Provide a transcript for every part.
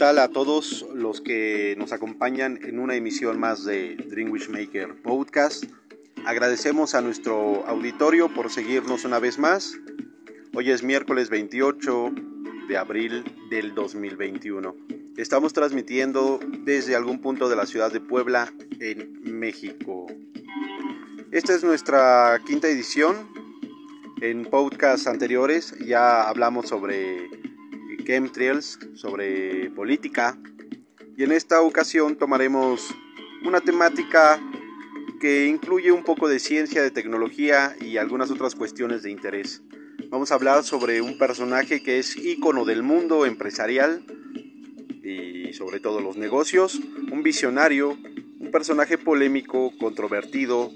Bueno, hola, ¿qué tal a todos los que nos acompañan en una emisión más de Dream Maker Podcast? Agradecemos a nuestro auditorio por seguirnos una vez más. Hoy es miércoles 28 de abril del 2021. Estamos transmitiendo desde algún punto de la ciudad de Puebla, en México. Esta es nuestra quinta edición. En podcasts anteriores ya hablamos sobre chemtrails, sobre política. Y en esta ocasión tomaremos una temática que incluye un poco de ciencia, de tecnología y algunas otras cuestiones de interés. Vamos a hablar sobre un personaje que es ícono del mundo empresarial y sobre todo los negocios, un visionario, un personaje polémico, controvertido,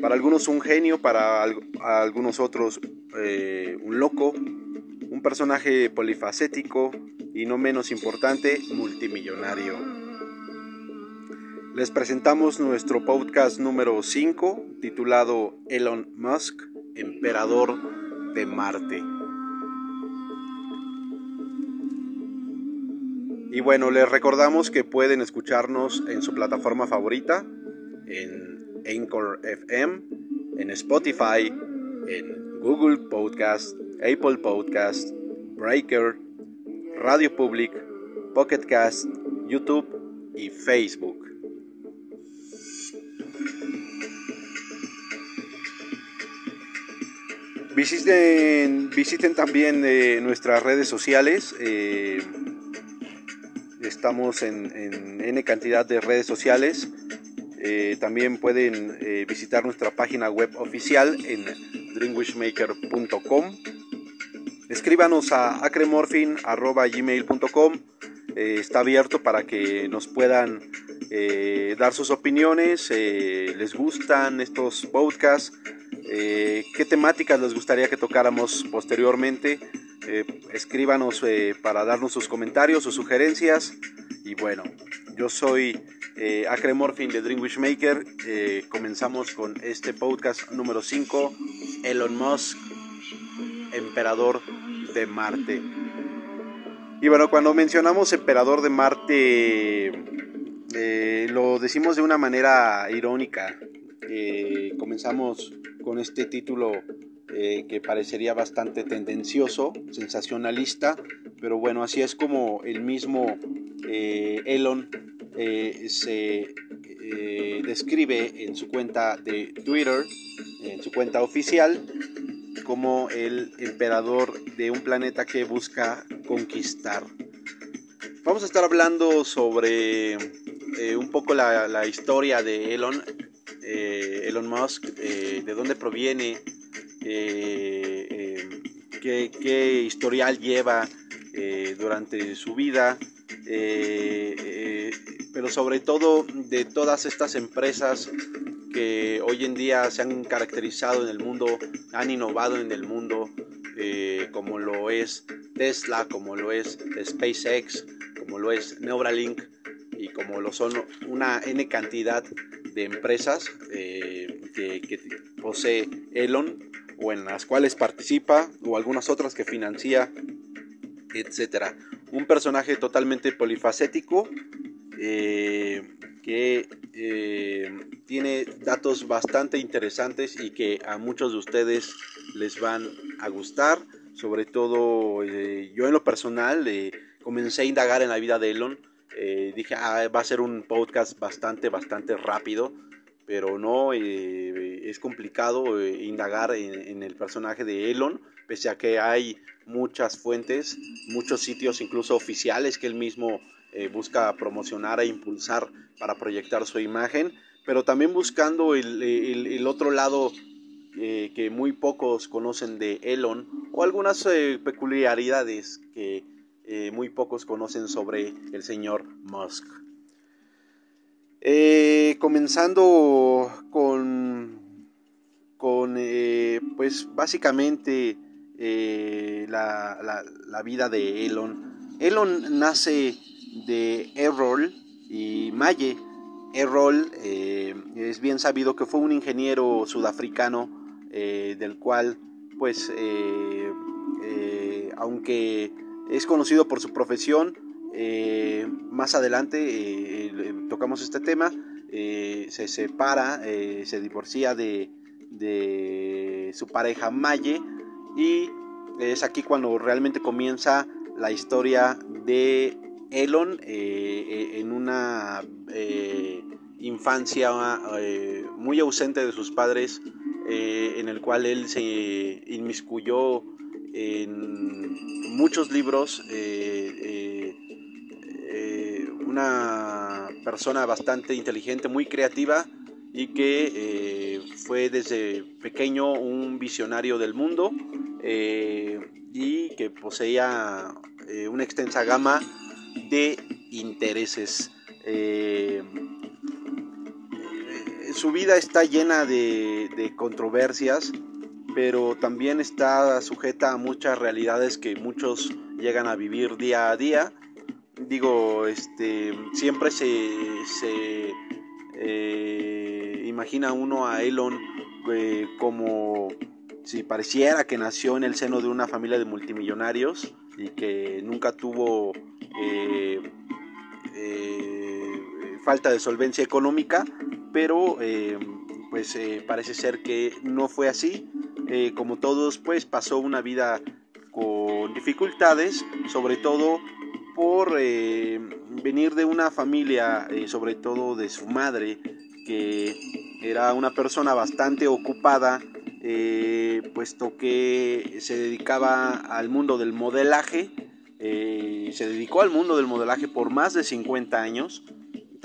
para algunos un genio, para algunos otros eh, un loco, un personaje polifacético y no menos importante, multimillonario. Les presentamos nuestro podcast número 5 titulado Elon Musk, Emperador de Marte. Y bueno, les recordamos que pueden escucharnos en su plataforma favorita, en Anchor FM, en Spotify, en Google Podcast, Apple Podcast, Breaker, Radio Public, Pocket Cast, YouTube y Facebook. Visiten, visiten también eh, nuestras redes sociales. Eh, estamos en, en, N cantidad de redes sociales. Eh, también pueden visitar nuestra página web oficial en dreamwishmaker.com. Escríbanos a acremorphin.gmail.com. Eh, está abierto para que nos puedan eh, dar sus opiniones. Eh, ¿Les gustan estos podcasts? ¿Qué temáticas les gustaría que tocáramos posteriormente? escríbanos para darnos sus comentarios, sus sugerencias. Y bueno, yo soy Acremorphin de Dream Wishmaker. comenzamos con este podcast número 5, Elon Musk, emperador de Marte. Y bueno, cuando mencionamos emperador de Marte, eh, lo decimos de una manera irónica. Eh, comenzamos con este título eh, que parecería bastante tendencioso, sensacionalista, pero bueno, así es como el mismo Elon se describe en su cuenta de Twitter, en su cuenta oficial, como el emperador de un planeta que busca conquistar. Vamos a estar hablando sobre eh, un poco la, historia de Elon, eh, Elon Musk, eh, de dónde proviene, qué, qué, historial lleva durante su vida, pero sobre todo de todas estas empresas que hoy en día se han caracterizado en el mundo, han innovado en el mundo, eh, como lo es Tesla, como lo es SpaceX, como lo es Neuralink y como lo son una N cantidad de empresas eh, que, posee Elon o en las cuales participa o algunas otras que financia, etc. Un personaje totalmente polifacético eh, que eh, tiene datos bastante interesantes y que a muchos de ustedes les van a gustar. Sobre todo eh, yo en lo personal comencé a indagar en la vida de Elon. dije, ah, va a ser un podcast bastante, bastante rápido, pero no, es complicado indagar en el personaje de Elon, pese a que hay muchas fuentes, muchos sitios incluso oficiales que él mismo eh, busca promocionar e impulsar para proyectar su imagen, pero también buscando el, otro lado eh, que muy pocos conocen de Elon o algunas eh, peculiaridades que muy pocos conocen sobre el señor Musk. comenzando con, con pues básicamente la, la vida de Elon. Elon nace de Errol y Maye. Errol eh, es bien sabido que fue un ingeniero sudafricano eh, del cual pues eh, aunque es conocido por su profesión. Más adelante tocamos este tema. se separa, se divorcia de, de su pareja Maye y es aquí cuando realmente comienza la historia de Elon en una infancia muy ausente de sus padres, en el cual él se inmiscuyó en muchos libros eh, eh, eh, una persona bastante inteligente, muy creativa y que fue desde pequeño un visionario del mundo y que poseía una extensa gama de intereses. su vida está llena de controversias, pero también está sujeta a muchas realidades que muchos llegan a vivir día a día. Digo, este, siempre se, eh, imagina uno a Elon eh, como si pareciera que nació en el seno de una familia de multimillonarios y que nunca tuvo eh, falta de solvencia económica, pero pues parece ser que no fue así. Eh, como todos, pues pasó una vida con dificultades, sobre todo por eh, venir de una familia, eh, sobre todo de su madre, que era una persona bastante ocupada, puesto que se dedicaba al mundo del modelaje, se dedicó al mundo del modelaje por más de 50 años,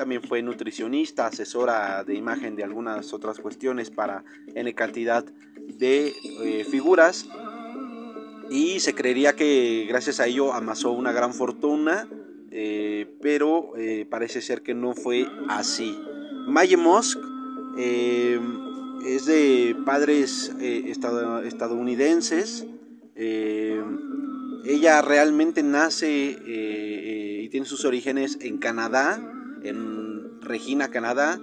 también fue nutricionista, asesora de imagen de algunas otras cuestiones para N cantidad de eh, figuras y se creería que gracias a ello amasó una gran fortuna, eh, pero eh, parece ser que no fue así. Maye Mosk es de padres estadounidenses. ella realmente nace y tiene sus orígenes en Canadá, en Regina, Canadá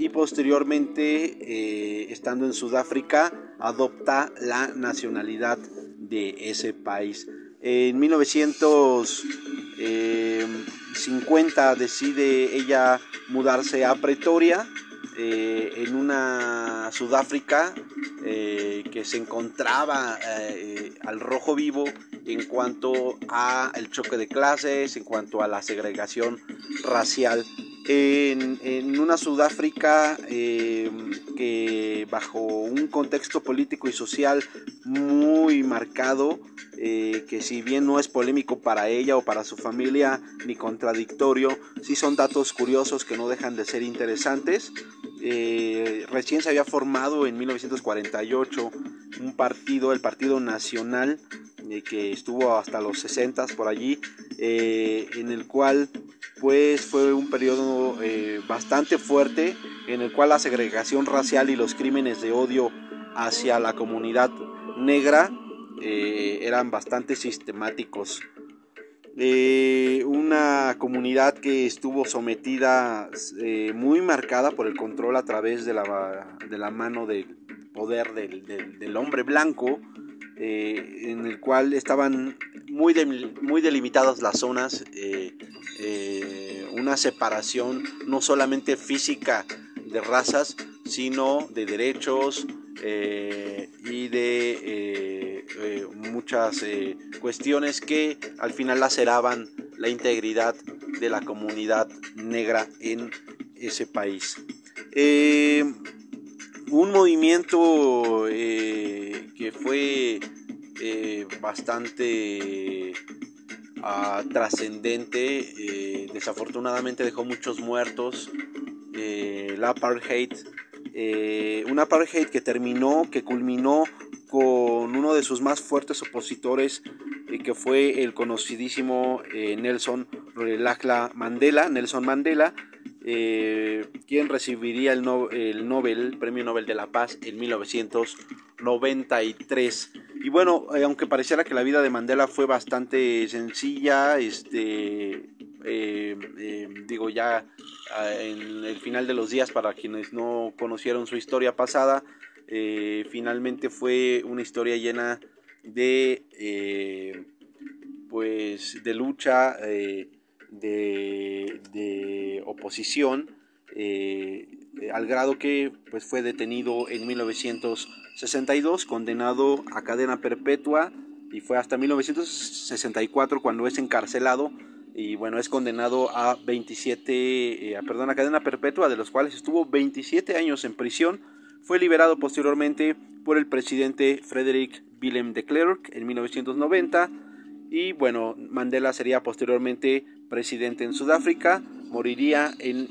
y posteriormente, eh, estando en Sudáfrica, adopta la nacionalidad de ese país. En 1950 decide ella mudarse a Pretoria, eh, en una Sudáfrica eh, que se encontraba al rojo vivo en cuanto a el choque de clases, en cuanto a la segregación racial. En, una Sudáfrica eh, que bajo un contexto político y social muy marcado, eh, que si bien no es polémico para ella o para su familia ni contradictorio, sí son datos curiosos que no dejan de ser interesantes. Eh, recién se había formado en 1948 un partido, el Partido Nacional, que estuvo hasta los 60 por allí, en el cual pues fue un periodo eh, bastante fuerte en el cual la segregación racial y los crímenes de odio hacia la comunidad negra eh, eran bastante sistemáticos. Eh, una comunidad que estuvo sometida muy marcada por el control a través de la, de la mano del poder del, del, hombre blanco, en el cual estaban muy, muy delimitadas las zonas eh, una separación no solamente física de razas, sino de derechos eh, y de eh, muchas cuestiones que al final laceraban la integridad de la comunidad negra en ese país. un movimiento que fue bastante trascendente, eh, desafortunadamente dejó muchos muertos, eh, la apartheid, eh, un apartheid que terminó, que culminó con uno de sus más fuertes opositores, que fue el conocidísimo Nelson Rolihlahla Mandela, Nelson Mandela, quien recibiría el, el Nobel, Premio Nobel de la Paz en 1993. Y bueno, eh, aunque pareciera que la vida de Mandela fue bastante sencilla, este, eh, eh, digo ya ah, en el final de los días para quienes no conocieron su historia pasada, finalmente fue una historia llena de pues de lucha de, de, oposición al grado que pues fue detenido en 1962 condenado a cadena perpetua y fue hasta 1964 cuando es encarcelado y bueno, es condenado a 27, eh, perdón, a cadena perpetua, de los cuales estuvo 27 años en prisión. Fue liberado posteriormente por el presidente Frederick Willem de Klerk en 1990 y bueno, Mandela sería posteriormente presidente en Sudáfrica, moriría en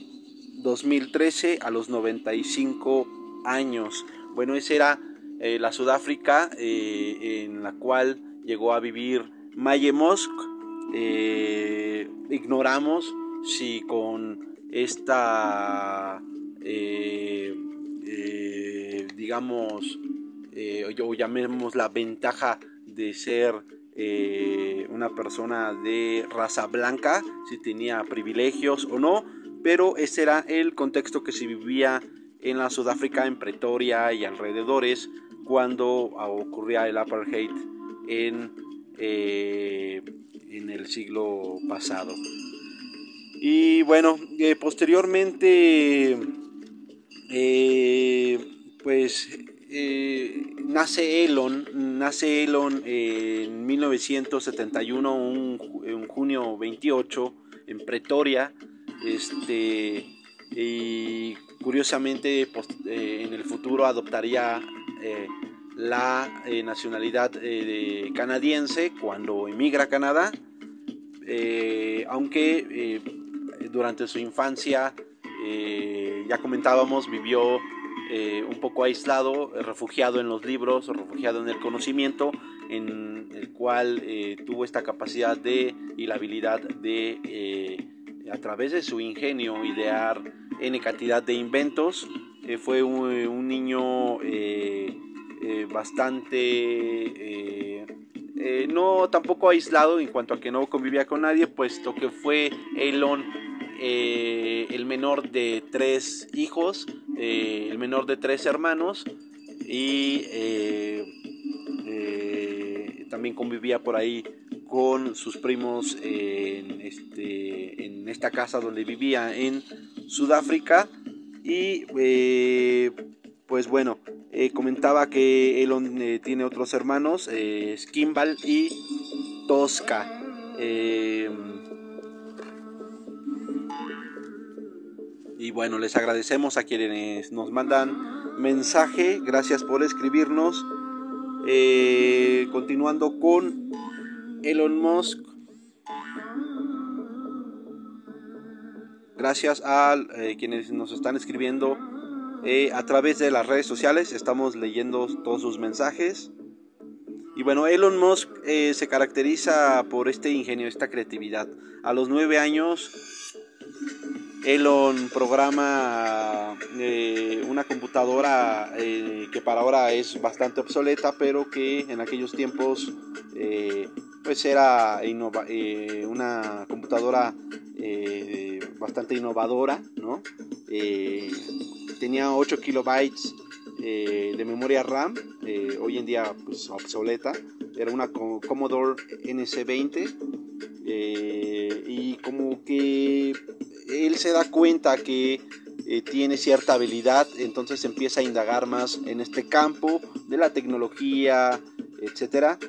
2013 a los 95 años. Bueno, esa era eh, la Sudáfrica eh, en la cual llegó a vivir Maye Mosk. Eh, ignoramos si con esta, eh, eh, digamos, o llamemos la ventaja de ser una persona de raza blanca, si tenía privilegios o no, pero ese era el contexto que se vivía en la Sudáfrica, en Pretoria y alrededores, cuando ocurría el apartheid en, en el siglo pasado. Y bueno, eh, posteriormente, eh, pues nace Elon, nace Elon en 1971, un, junio 28, en Pretoria, este, y curiosamente en el futuro adoptaría la eh, nacionalidad eh, canadiense cuando emigra a Canadá, eh, aunque durante su infancia, ya comentábamos, vivió un poco aislado, refugiado en los libros, refugiado en el conocimiento, en el cual tuvo esta capacidad de y la habilidad de, a través de su ingenio, idear N cantidad de inventos. fue un niño bastante, eh, eh, no tampoco aislado en cuanto a que no convivía con nadie, puesto que fue Elon el menor de tres hijos, el menor de tres hermanos y también convivía por ahí con sus primos en, este, en esta casa donde vivía en Sudáfrica. Y pues bueno, eh, comentaba que Elon eh, tiene otros hermanos, eh, y Tosca. y bueno, les agradecemos a quienes nos mandan mensaje. Gracias por escribirnos. continuando con Elon Musk. Gracias a quienes nos están escribiendo eh, a través de las redes sociales. Estamos leyendo todos sus mensajes. Y bueno, Elon Musk eh, se caracteriza por este ingenio, esta creatividad. A los nueve años, Elon programa eh, una computadora que para ahora es bastante obsoleta, pero que en aquellos tiempos pues era una computadora bastante innovadora, ¿no? Tenía 8 kilobytes eh, de memoria RAM, eh, hoy en día pues, obsoleta, era una Commodore NC20 eh, y como que él se da cuenta que tiene cierta habilidad, entonces empieza a indagar más en este campo de la tecnología, etcétera.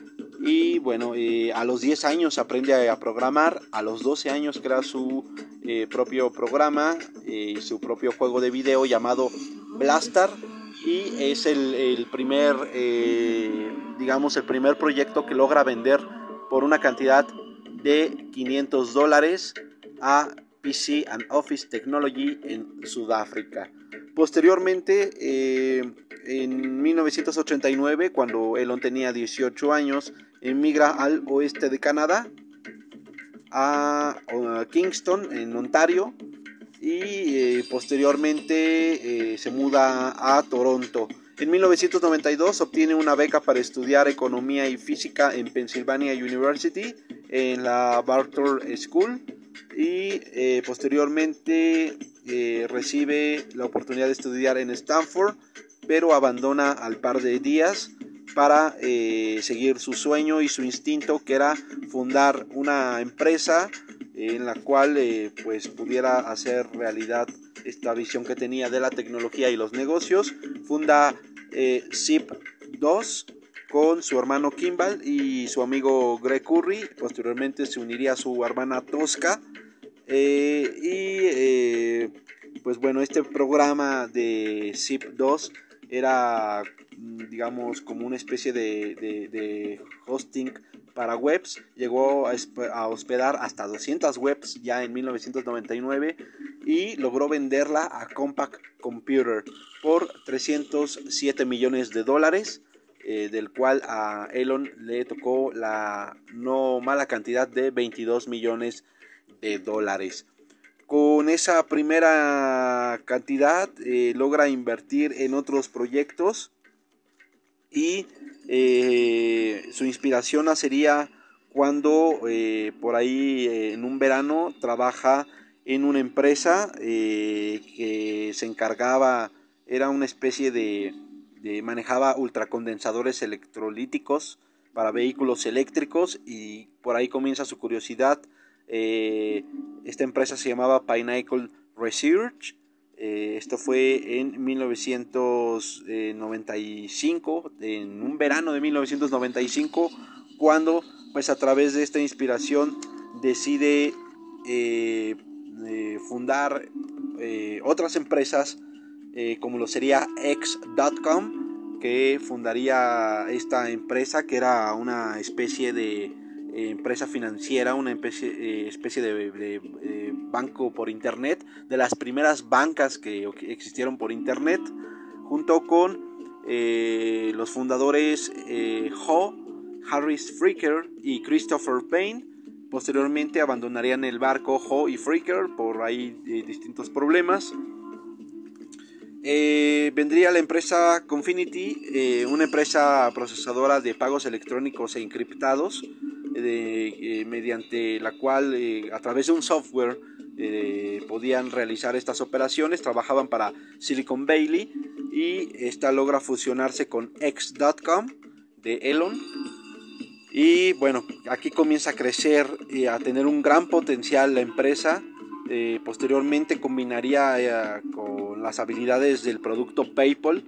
Y bueno, a los 10 años aprende a, programar, a los 12 años crea su eh, propio programa y su propio juego de video llamado Blaster y es el, primer, eh, digamos, el primer proyecto que logra vender por una cantidad de 500 dólares a PC and Office Technology en Sudáfrica. Posteriormente, eh, en 1989, cuando Elon tenía 18 años, emigra al oeste de Canadá a, Kingston, en Ontario, y eh, posteriormente eh, se muda a Toronto. En 1992 obtiene una beca para estudiar economía y física en Pennsylvania University, en la Barton School, y eh, posteriormente recibe la oportunidad de estudiar en Stanford, pero abandona al par de días para eh, seguir su sueño y su instinto que era fundar una empresa en la cual eh, pues pudiera hacer realidad esta visión que tenía de la tecnología y los negocios. Funda eh, Zip 2 con su hermano Kimball y su amigo Greg Curry. Posteriormente se uniría a su hermana Tosca. y pues bueno, este programa de Zip 2 era digamos, como una especie de, hosting para webs. Llegó a, hospedar hasta 200 webs ya en 1999 y logró venderla a Compaq Computer por 307 millones de dólares. Eh, del cual a Elon le tocó la no mala cantidad de 22 millones de dólares. Con esa primera cantidad eh, logra invertir en otros proyectos y eh, su inspiración sería cuando eh, por ahí eh, en un verano trabaja en una empresa que se encargaba, era una especie de, manejaba ultracondensadores electrolíticos para vehículos eléctricos y por ahí comienza su curiosidad. esta empresa se llamaba Pineapple Research eh, esto fue en 1995, en un verano de 1995, cuando pues a través de esta inspiración decide eh, eh, fundar otras empresas como lo sería X.com, que fundaría esta empresa que era una especie de empresa financiera, una especie, especie de banco por internet, de las primeras bancas que existieron por internet, junto con eh, los fundadores eh, Ho, Harris Freaker y Christopher Payne. Posteriormente abandonarían el barco Ho y Freaker por ahí eh, distintos problemas. vendría la empresa Confinity, una empresa procesadora de pagos electrónicos e encriptados, mediante la cual a través de un software eh, podían realizar estas operaciones, trabajaban para Silicon Valley y esta logra fusionarse con X.com de Elon. Y bueno, aquí comienza a crecer y a tener un gran potencial la empresa. Eh, posteriormente combinaría eh, con las habilidades del producto PayPal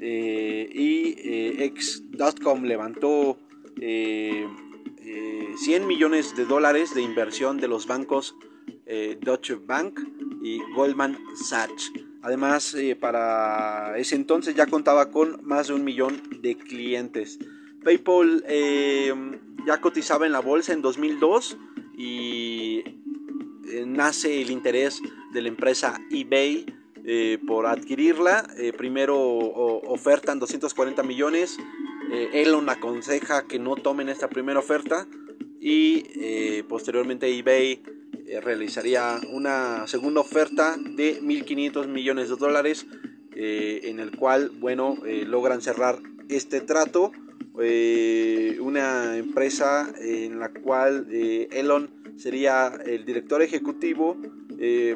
y X.com levantó 100 millones de dólares de inversión de los bancos eh, Deutsche Bank y Goldman Sachs. Además, eh, para ese entonces ya contaba con más de un millón de clientes. PayPal eh, ya cotizaba en la bolsa en 2002 y nace el interés de la empresa eBay por adquirirla. primero ofertan 240 millones. Elon aconseja que no tomen esta primera oferta y posteriormente eBay eh, realizaría una segunda oferta de 1.500 millones de dólares eh, en el cual, bueno, eh, logran cerrar este trato. una empresa en la cual Elon sería el director ejecutivo,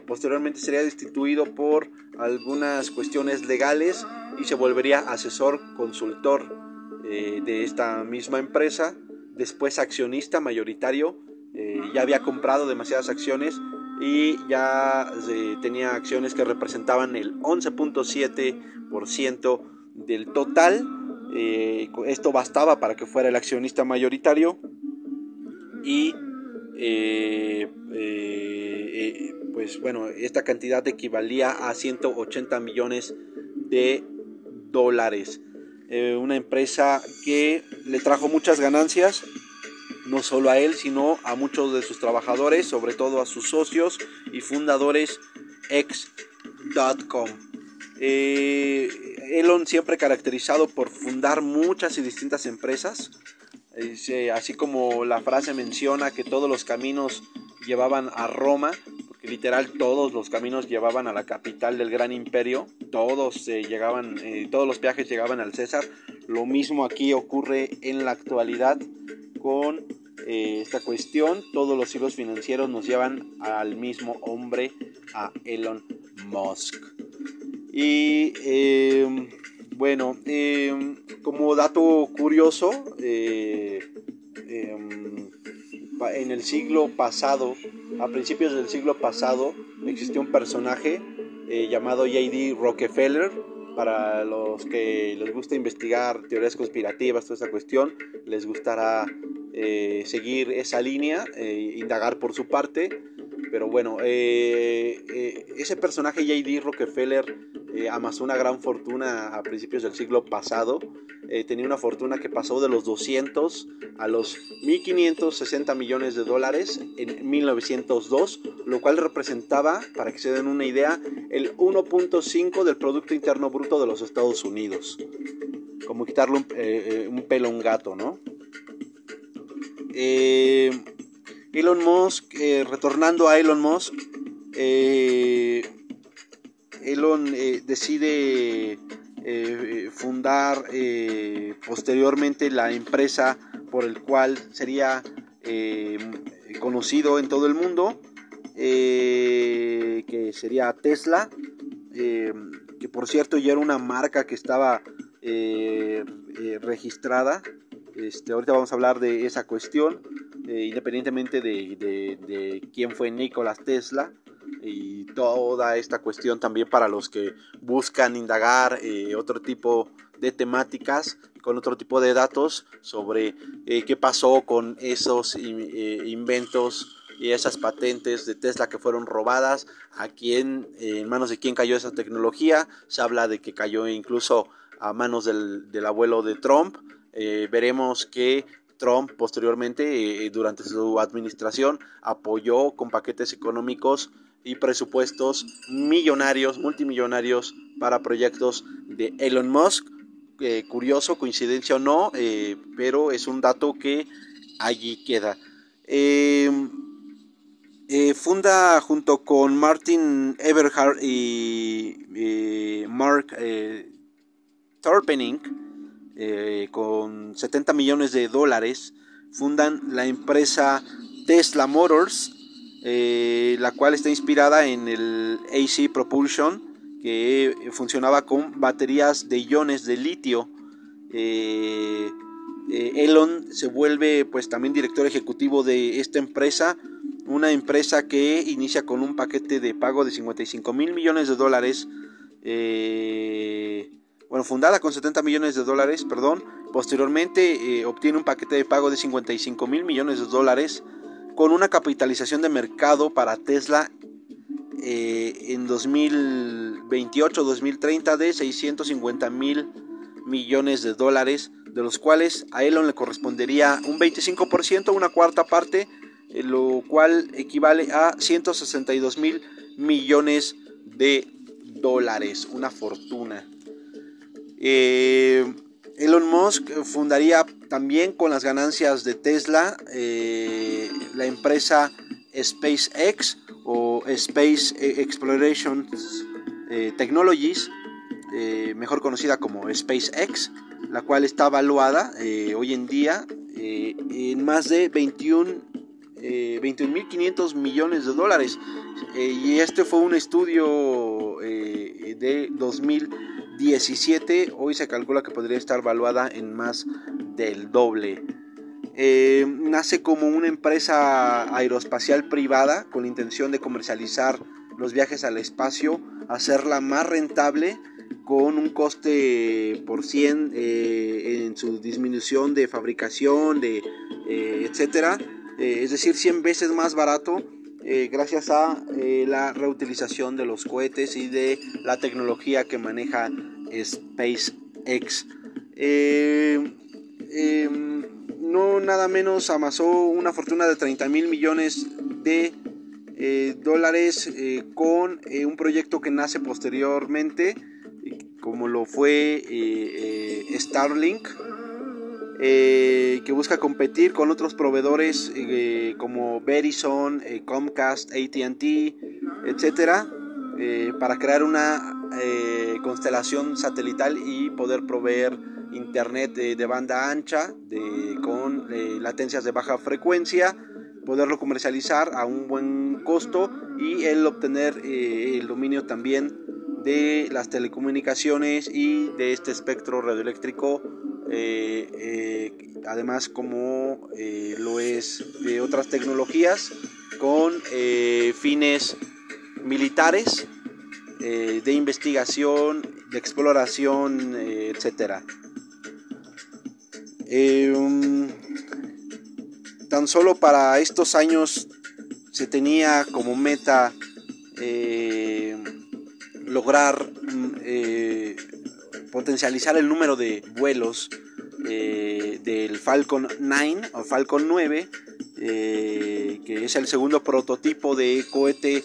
posteriormente sería destituido por algunas cuestiones legales y se volvería asesor consultor de esta misma empresa, después accionista mayoritario eh, ya había comprado demasiadas acciones y ya eh, tenía acciones que representaban el 11.7% del total. Eh, esto bastaba para que fuera el accionista mayoritario y pues bueno, esta cantidad equivalía a 180 millones de dólares. Una empresa que le trajo muchas ganancias no solo a él, sino a muchos de sus trabajadores, sobre todo a sus socios y fundadores X.com. Eh, Elon siempre caracterizado por fundar muchas y distintas empresas, así como la frase menciona que todos los caminos llevaban a Roma, literal todos los caminos llevaban a la capital del gran imperio, todos eh, llegaban, eh, todos los viajes llegaban al César. Lo mismo aquí ocurre en la actualidad con eh, esta cuestión. Todos los hilos financieros nos llevan al mismo hombre, a Elon Musk. Y em, bueno, em, como dato curioso, em, en el siglo pasado, a principios del siglo pasado, existió un personaje llamado J.D. Rockefeller, para los que les gusta investigar teorías conspirativas, toda esa cuestión, les gustará eh, seguir esa línea, eh, indagar por su parte. Pero bueno, eh, ese personaje J.D. Rockefeller amasó una gran fortuna a principios del siglo pasado. Tenía una fortuna que pasó de los 200 a los 1.560 millones de dólares en 1902, lo cual representaba, para que se den una idea, el 1.5 del Producto Interno Bruto de los Estados Unidos. Como quitarle un, pelo a un gato, ¿no? Eh, Elon Musk, eh, retornando a Elon Musk, eh, Elon decide fundar posteriormente la empresa por el cual sería conocido en todo el mundo, que sería Tesla, que por cierto ya era una marca que estaba registrada. Este, ahorita vamos a hablar de esa cuestión, eh, independientemente de, quién fue Nikola Tesla y toda esta cuestión también para los que buscan indagar eh, otro tipo de temáticas con otro tipo de datos sobre eh, qué pasó con esos inventos y esas patentes de Tesla que fueron robadas, a quién, en manos de quién cayó esa tecnología, se habla de que cayó incluso a manos del, abuelo de Trump, eh, veremos que Trump posteriormente, eh, durante su administración, apoyó con paquetes económicos y presupuestos millonarios, multimillonarios para proyectos de Elon Musk. Eh, curioso, coincidencia o no, pero es un dato que allí queda. funda junto con Martin Eberhard y Mark Torpening eh, con 70 millones de dólares, fundan la empresa Tesla Motors, eh, la cual está inspirada en el AC Propulsion, que funcionaba con baterías de iones de litio. Eh, Elon se vuelve pues también director ejecutivo de esta empresa, una empresa que inicia con un paquete de pago de 55 mil millones de dólares bueno, fundada con 70 millones de dólares, perdón, posteriormente eh, obtiene un paquete de pago de 55 mil millones de dólares con una capitalización de mercado para Tesla eh, en 2028-2030 de 650 mil millones de dólares, de los cuales a Elon le correspondería un 25%, una cuarta parte, eh, lo cual equivale a 162 mil millones de dólares, una fortuna. Eh, Elon Musk fundaría también con las ganancias de Tesla eh, la empresa SpaceX o Space Exploration eh, Technologies, mejor conocida como SpaceX, la cual está valuada hoy en día en más de 21 21.500 millones de dólares. y este fue un estudio de 2000 17, hoy se calcula que podría estar valuada en más del doble. Eh, nace como una empresa aeroespacial privada con la intención de comercializar los viajes al espacio, hacerla más rentable con un coste por 100 eh, en su disminución de fabricación, de, eh, etcétera, es decir, 100 veces más barato eh, gracias a eh, la reutilización de los cohetes y de la tecnología que maneja SpaceX. Eh, em, no nada menos amasó una fortuna de 30 mil millones de dólares con un proyecto que nace posteriormente, como lo fue Starlink eh, que busca competir con otros proveedores eh, como Verizon, eh, Comcast, ATT, etcétera, para crear una constelación satelital y poder proveer internet de, banda ancha con latencias de baja frecuencia, poderlo comercializar a un buen costo y el obtener el dominio también de las telecomunicaciones y de este espectro radioeléctrico además como lo es de otras tecnologías con fines militares, de investigación, de exploración, etcétera. tan solo para estos años se tenía como meta eh, lograr mm, eh, potencializar el número de vuelos eh, del Falcon 9 o Falcon 9, que es el segundo prototipo de cohete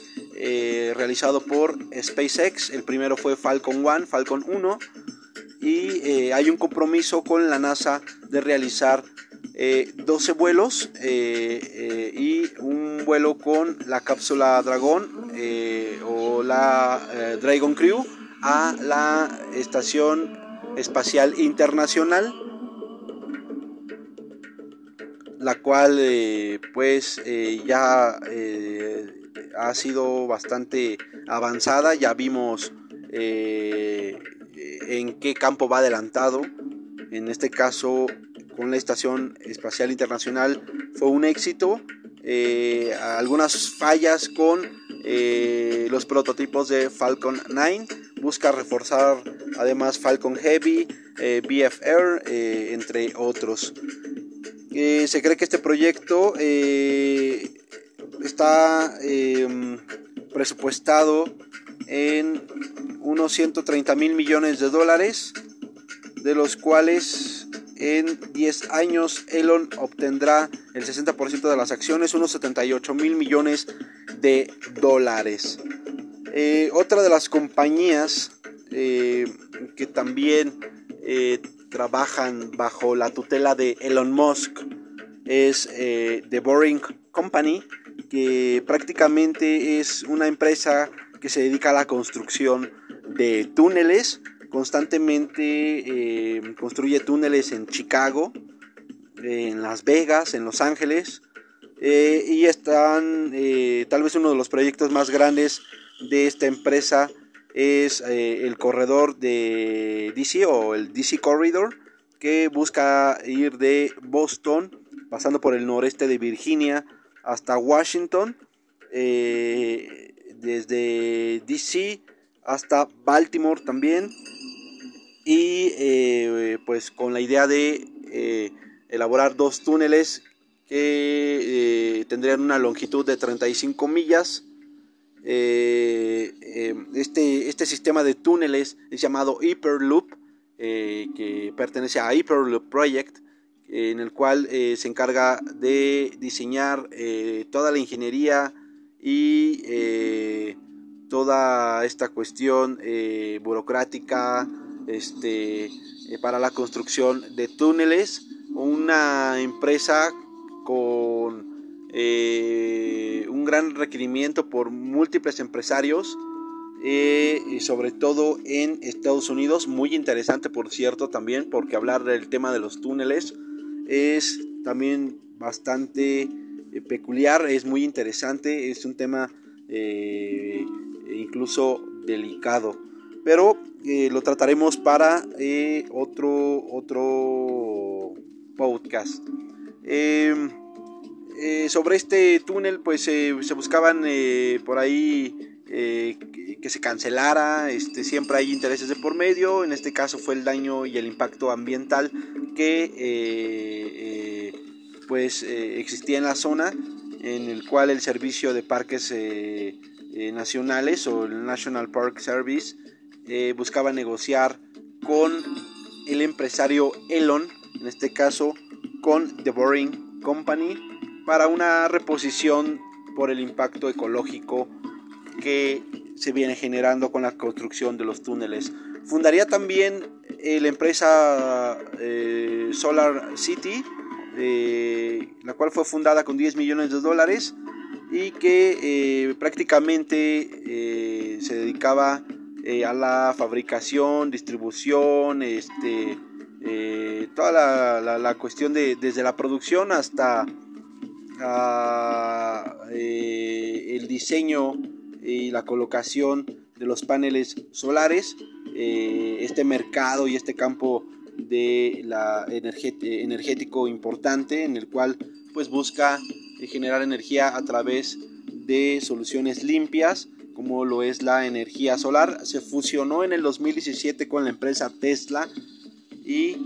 realizado por SpaceX. El primero fue Falcon 1, Falcon 1, y hay un compromiso con la NASA de realizar 12 eh, vuelos eh, eh, y un vuelo con la cápsula Dragón o la Dragon Crew a la Estación Espacial Internacional la cual pues ya ha sido bastante avanzada ya vimos en qué campo va adelantado en este caso con la Estación Espacial Internacional fue un éxito. Eh, algunas fallas con eh, los prototipos de Falcon 9. Busca reforzar además Falcon Heavy, eh, BFR, entre otros. se cree que este proyecto está presupuestado en unos 130 mil millones de dólares, de los cuales en 10 años Elon obtendrá el 60% de las acciones, unos 78 mil millones de dólares. Eh, otra de las compañías eh, que también eh, trabajan bajo la tutela de Elon Musk es The Boring Company, que prácticamente es una empresa que se dedica a la construcción de túneles. Constantemente construye túneles en Chicago, en Las Vegas, en Los Ángeles, y están, tal vez uno de los proyectos más grandes de esta empresa es el corredor de DC o el DC Corridor, que busca ir de Boston, pasando por el noreste de Virginia, hasta Washington, desde DC hasta Baltimore también y eh, pues con la idea de eh, elaborar dos túneles que eh, tendrían una longitud de 35 millas. Este, este sistema de túneles es llamado Hyperloop, que pertenece a Hyperloop Project, en el cual se encarga de diseñar toda la ingeniería y toda esta cuestión burocrática, este, eh, para la construcción de túneles, una empresa con eh, un gran requerimiento por múltiples empresarios, eh, y sobre todo en Estados Unidos, muy interesante por cierto también, porque hablar del tema de los túneles es también bastante peculiar, es muy interesante, es un tema incluso delicado pero eh, lo trataremos para eh, otro, otro podcast. Eh, sobre este túnel, pues se buscaban por ahí que se cancelara, este, siempre hay intereses de por medio, en este caso fue el daño y el impacto ambiental que pues existía en la zona, en el cual el servicio de parques nacionales o el National Park Service eh, buscaba negociar con el empresario Elon, en este caso con The Boring Company, para una reposición por el impacto ecológico que se viene generando con la construcción de los túneles. Fundaría también eh, la empresa eh, Solar City, la cual fue fundada con 10 millones de dólares y que prácticamente se dedicaba eh, a la fabricación, distribución, este, eh, toda la, cuestión de desde la producción hasta eh, el diseño y la colocación de los paneles solares. este mercado y este campo de la energético importante en el cual pues busca generar energía a través de soluciones limpias como lo es la energía solar. Se fusionó en el 2017 con la empresa Tesla y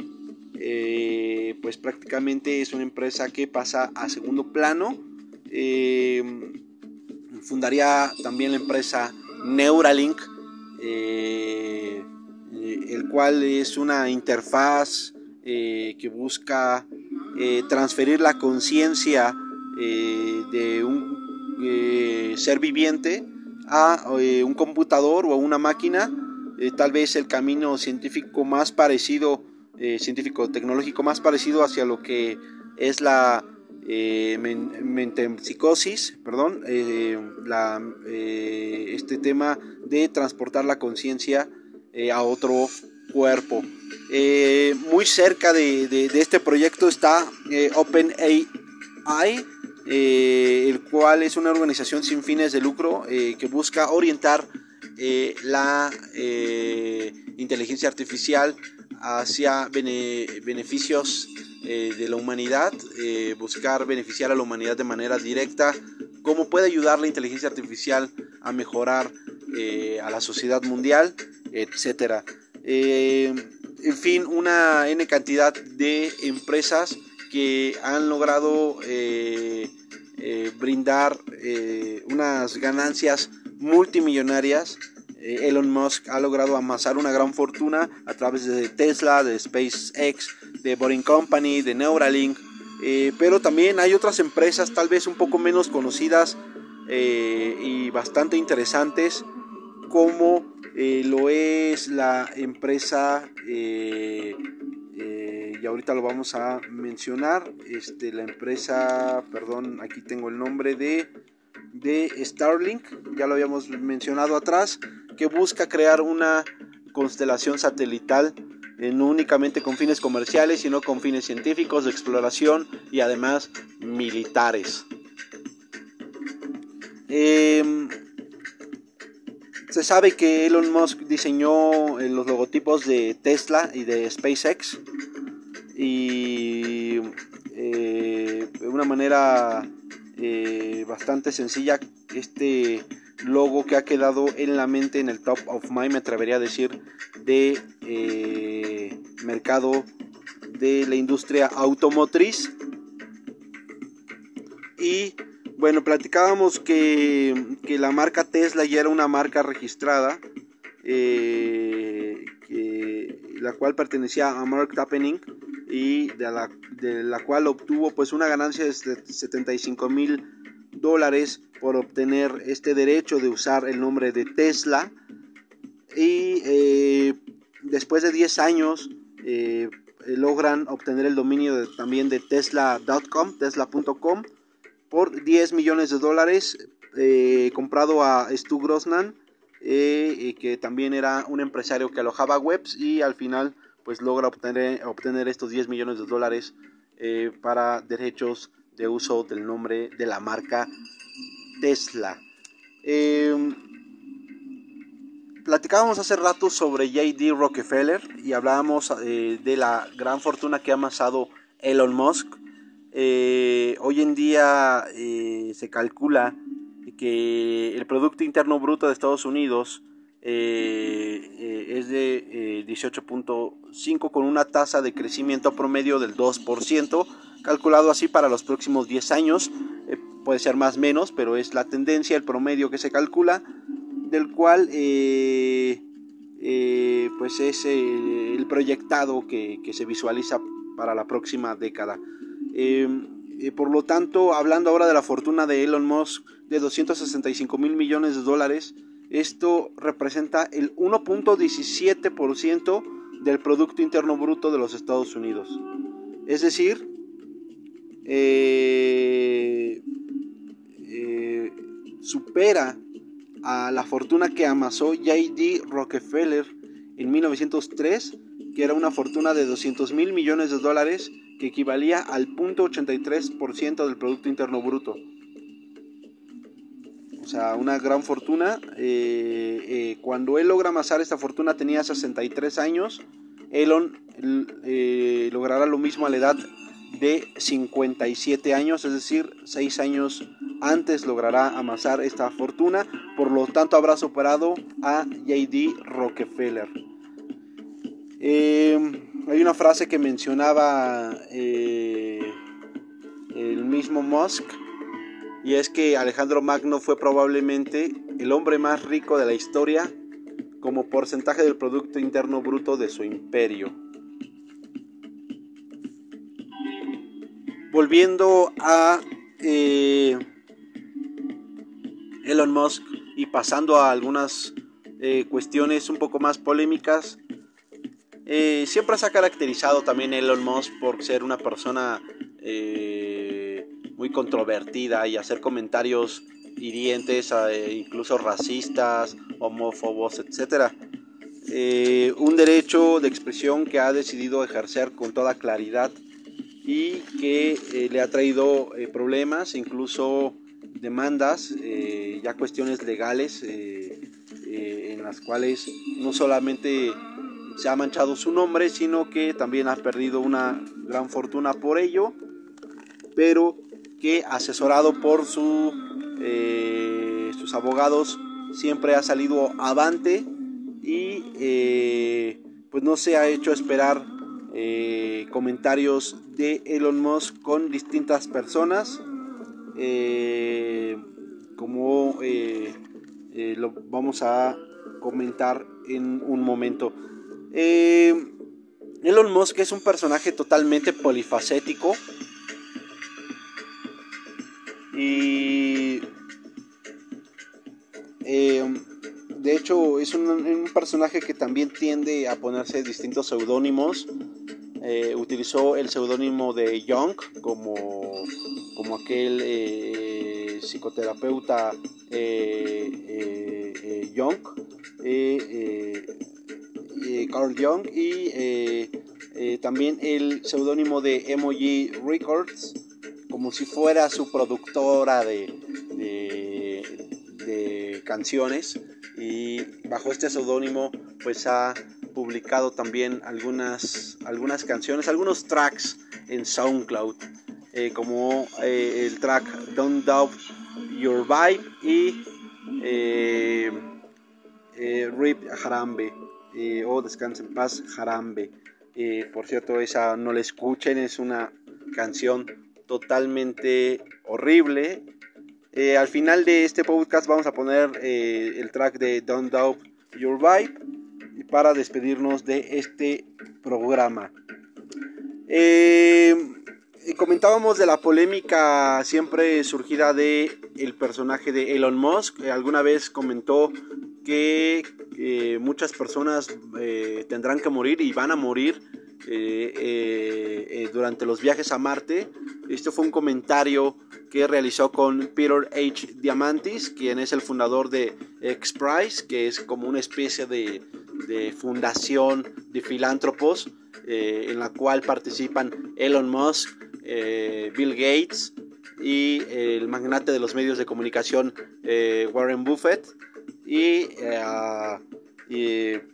eh, pues prácticamente es una empresa que pasa a segundo plano. Eh, fundaría también la empresa Neuralink, eh, el cual es una interfaz que busca transferir la conciencia de un ser viviente a un computador o a una máquina. tal vez el camino científico más parecido eh, científico tecnológico más parecido hacia lo que es la eh, mentempsicosis, perdón, eh, eh, este tema de transportar la conciencia a otro cuerpo. muy cerca de, de, este proyecto está OpenAI, el cual es una organización sin fines de lucro que busca orientar la inteligencia artificial hacia beneficios eh, de la humanidad, eh, buscar beneficiar a la humanidad de manera directa, cómo puede ayudar la inteligencia artificial a mejorar eh, a la sociedad mundial, etcétera. en fin, una n cantidad de empresas que han logrado brindar unas ganancias multimillonarias Elon Musk ha logrado amasar una gran fortuna a través de Tesla, de SpaceX, de Boring Company, de Neuralink, eh, pero también hay otras empresas tal vez un poco menos conocidas eh, y bastante interesantes como lo es la empresa y ahorita lo vamos a mencionar este la empresa perdón aquí tengo el nombre de de Starlink ya lo habíamos mencionado atrás que busca crear una constelación satelital eh, no únicamente con fines comerciales, sino con fines científicos, de exploración y además militares. Em, se sabe que Elon Musk diseñó eh, los logotipos de Tesla y de SpaceX y eh, de una manera bastante sencilla este logo que ha quedado en la mente, en el top of mind, me atrevería a decir, de eh, mercado de la industria automotriz. Y bueno, platicábamos que, la marca Tesla ya era una marca registrada, eh, la cual pertenecía a Mark Tappening y de la, de la cual obtuvo pues una ganancia de 75 mil dólares por obtener este derecho de usar el nombre de Tesla. Y eh, después de 10 años eh, logran obtener el dominio también de tesla.com, tesla.com, por 10 millones de dólares, eh, comprado a Stu Grossman, que también era un empresario que alojaba webs y al final pues logra obtener, obtener estos 10 millones de dólares para derechos de uso del nombre de la marca Tesla. Em, platicábamos hace rato sobre JD Rockefeller y hablábamos eh, de la gran fortuna que ha amasado Elon Musk. Eh, hoy en día eh, se calcula que el Producto Interno Bruto de Estados Unidos es de 18.5 con una tasa de crecimiento promedio del 2%, calculado así para los próximos 10 años puede ser más menos, pero es la tendencia, el promedio que se calcula, del cual eh, eh, pues es eh, el proyectado que, se visualiza para la próxima década. Em, por lo tanto, hablando ahora de la fortuna de Elon Musk de 265 mil millones de dólares, esto representa el 1.17% del Producto Interno Bruto de los Estados Unidos. Es decir, supera a la fortuna que amasó J.D. Rockefeller en 1903, que era una fortuna de 200 mil millones de dólares, que equivalía al 0.83% del Producto Interno Bruto. O sea, una gran fortuna. Eh, eh, cuando él logra amasar esta fortuna tenía 63 años Elon logrará lo mismo a la edad de 57 años, es decir, 6 años antes logrará amasar esta fortuna, por lo tanto habrá superado a JD Rockefeller. Eh, hay una frase que mencionaba eh, el mismo Musk y es que Alejandro Magno fue probablemente el hombre más rico de la historia como porcentaje del Producto Interno Bruto de su imperio. Volviendo a eh, Elon Musk y pasando a algunas eh, cuestiones un poco más polémicas, eh, siempre se ha caracterizado también Elon Musk por ser una persona muy controvertida y hacer comentarios hirientes, incluso racistas, homófobos, etc. un derecho de expresión que ha decidido ejercer con toda claridad y que eh, le ha traído eh, problemas, incluso demandas, eh, ya cuestiones legales en las cuales no solamente se ha manchado su nombre, sino que también ha perdido una gran fortuna por ello, pero que asesorado por su, sus abogados siempre ha salido avante y pues no se ha hecho esperar comentarios de Elon Musk con distintas personas, eh, como eh, eh, lo vamos a comentar en un momento. Elon Musk es un personaje totalmente polifacético y de hecho es un, un personaje que también tiende a ponerse distintos seudónimos. Eh, utilizó el seudónimo de Young como, como aquel eh, psicoterapeuta eh, Young, Carl Young, y también el seudónimo de Emoji Records, como si fuera su productora de, canciones. Y bajo este seudónimo, pues ha publicado también algunas, algunas canciones, algunos tracks en SoundCloud, eh, como eh, el track Don't Doubt Your Vibe y eh, Rip Harambe o Descansa en Paz Harambe. por cierto, esa no la escuchen, es una canción totalmente horrible. al final de este podcast vamos a poner el track de Don't Doubt Your Vibe para despedirnos de este programa. Eh, comentábamos de la polémica siempre surgida de el personaje de Elon Musk. Eh, alguna vez comentó que eh, muchas personas tendrán que morir y van a morir durante los viajes a Marte. Esto fue un comentario que realizó con Peter H. Diamantis, quien es el fundador de X-Prize, que es como una especie de, fundación de filántropos eh, en la cual participan Elon Musk, eh, Bill Gates y el magnate de los medios de comunicación eh, Warren Buffett. Y,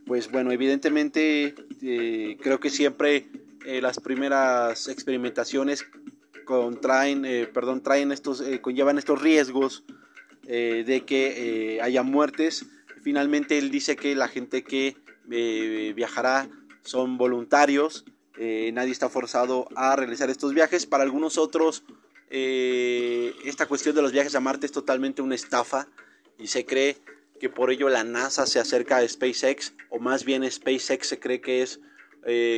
pues bueno, evidentemente creo que siempre las primeras experimentaciones contraen, perdón, traen estos, conllevan estos riesgos de que haya muertes Finalmente él dice que la gente que eh, viajará son voluntarios, eh, nadie está forzado a realizar estos viajes. Para algunos otros, eh, esta cuestión de los viajes a Marte es totalmente una estafa y se cree que por ello la NASA se acerca a SpaceX, o más bien SpaceX se cree que es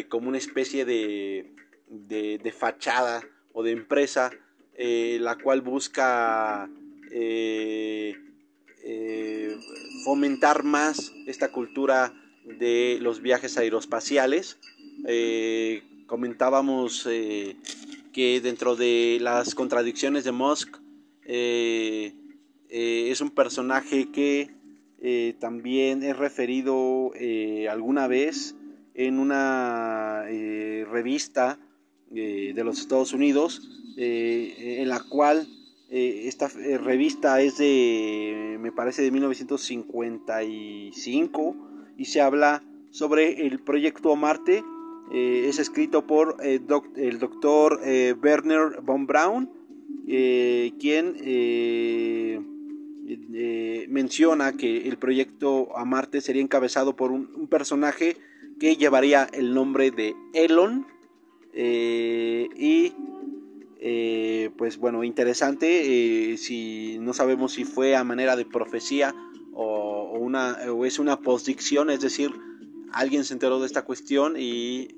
como una especie de, de, fachada o de empresa la cual busca fomentar más esta cultura de los viajes aeroespaciales. Eh, comentábamos eh, que dentro de las contradicciones de Musk eh, es un personaje que también es referido alguna vez en una revista de los Estados Unidos en la cual eh, esta eh, revista es de, me parece, de 1955 y se habla sobre el proyecto Marte. es escrito por el doctor Werner von Braun, quien menciona que el proyecto a Marte sería encabezado por un personaje que llevaría el nombre de Elon. Eh, y eh, pues bueno, interesante. Eh, si no sabemos si fue a manera de profecía o, una, o es una postdicción, es decir, alguien se enteró de esta cuestión y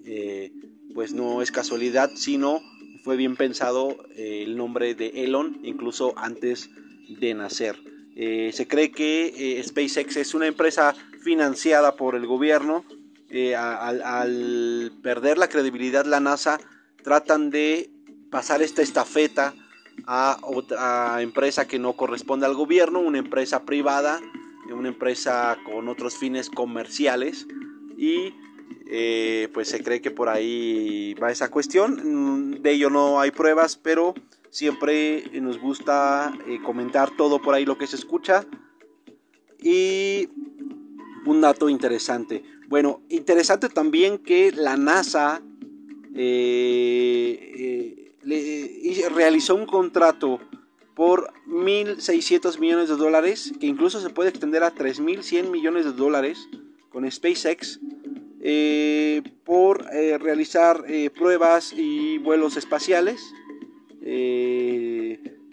pues no es casualidad, sino fue bien pensado el nombre de Elon incluso antes de nacer. Se cree que SpaceX es una empresa financiada por el gobierno eh, al, perder la credibilidad la NASA, tratan de pasar esta estafeta a otra empresa que no corresponde al gobierno, una empresa privada, una empresa con otros fines comerciales y eh, pues se cree que por ahí va esa cuestión. Mm, de ello no hay pruebas, pero siempre nos gusta eh, comentar todo por ahí lo que se escucha. Y un dato interesante. Bueno, interesante también que la NASA eh, eh, realizó un contrato por 1.600 millones de dólares, que incluso se puede extender a 3.100 millones de dólares con SpaceX, eh, por realizar pruebas y vuelos espaciales.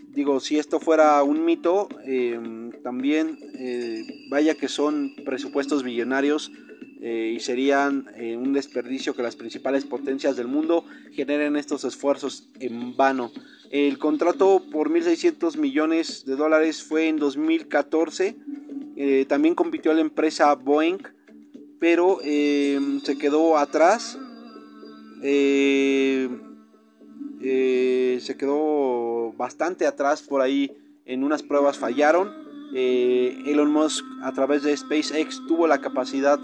Digo, si esto fuera un mito, también vaya que son presupuestos millonarios eh, y serían eh, un desperdicio que las principales potencias del mundo generen estos esfuerzos en vano. El contrato por 1.600 millones de dólares fue en 2014. Eh, también compitió la empresa Boeing, pero se quedó atrás. Se quedó bastante atrás por ahí en unas pruebas fallaron. Elon Musk a través de SpaceX tuvo la capacidad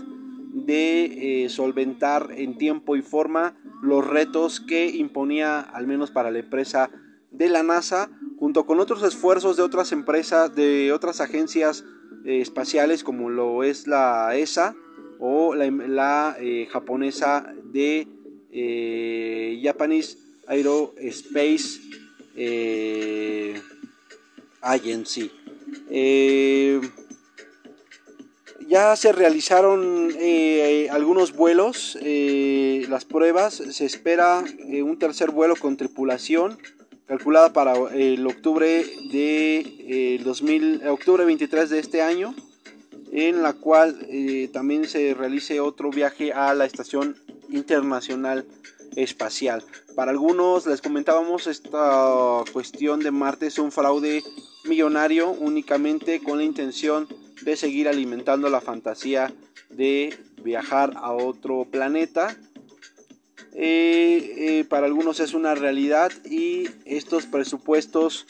de eh, solventar en tiempo y forma los retos que imponía, al menos para la empresa de la NASA, junto con otros esfuerzos de otras empresas, de otras agencias eh, espaciales como lo es la ESA o la, eh, japonesa de Japanese Aerospace Agency. Ya se realizaron eh, algunos vuelos, eh, las pruebas, se espera eh, un tercer vuelo con tripulación calculada para el octubre de 2000, octubre 23 de este año, en la cual también se realice otro viaje a la estación internacional espacial. Para algunos les comentábamos esta cuestión de Marte es un fraude millonario únicamente con la intención de seguir alimentando la fantasía de viajar a otro planeta. Eh, eh, para algunos es una realidad y estos presupuestos